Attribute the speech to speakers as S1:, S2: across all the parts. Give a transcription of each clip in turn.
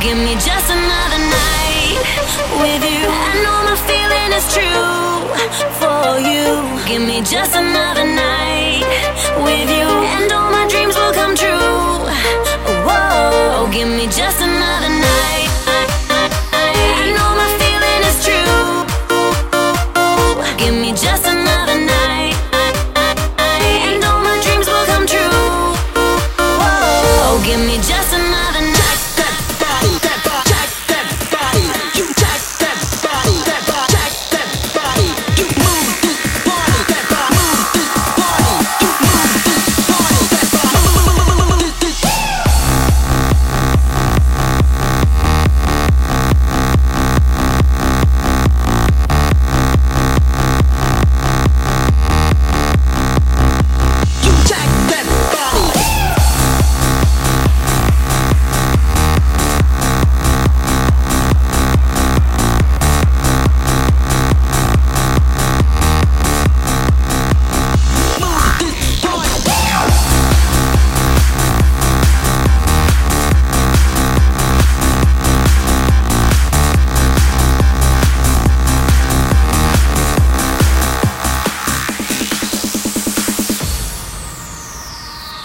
S1: give me just another night with you. I know my feeling is true for you. Give me just another night with you, and all my dreams will come true. Whoa, give me just another night. Give me just another night, and all my dreams will come true. Whoa, give me just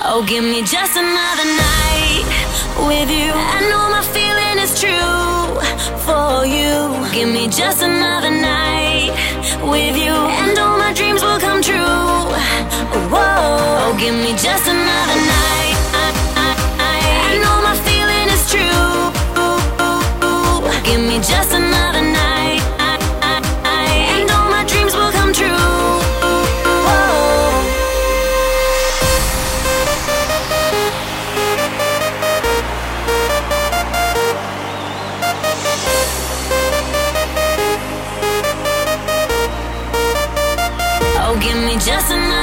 S1: Oh, give me just another night with you. I know my feeling is true for you. Give me just another night with you, and all my dreams will come true. Whoa, oh, give me just another just enough.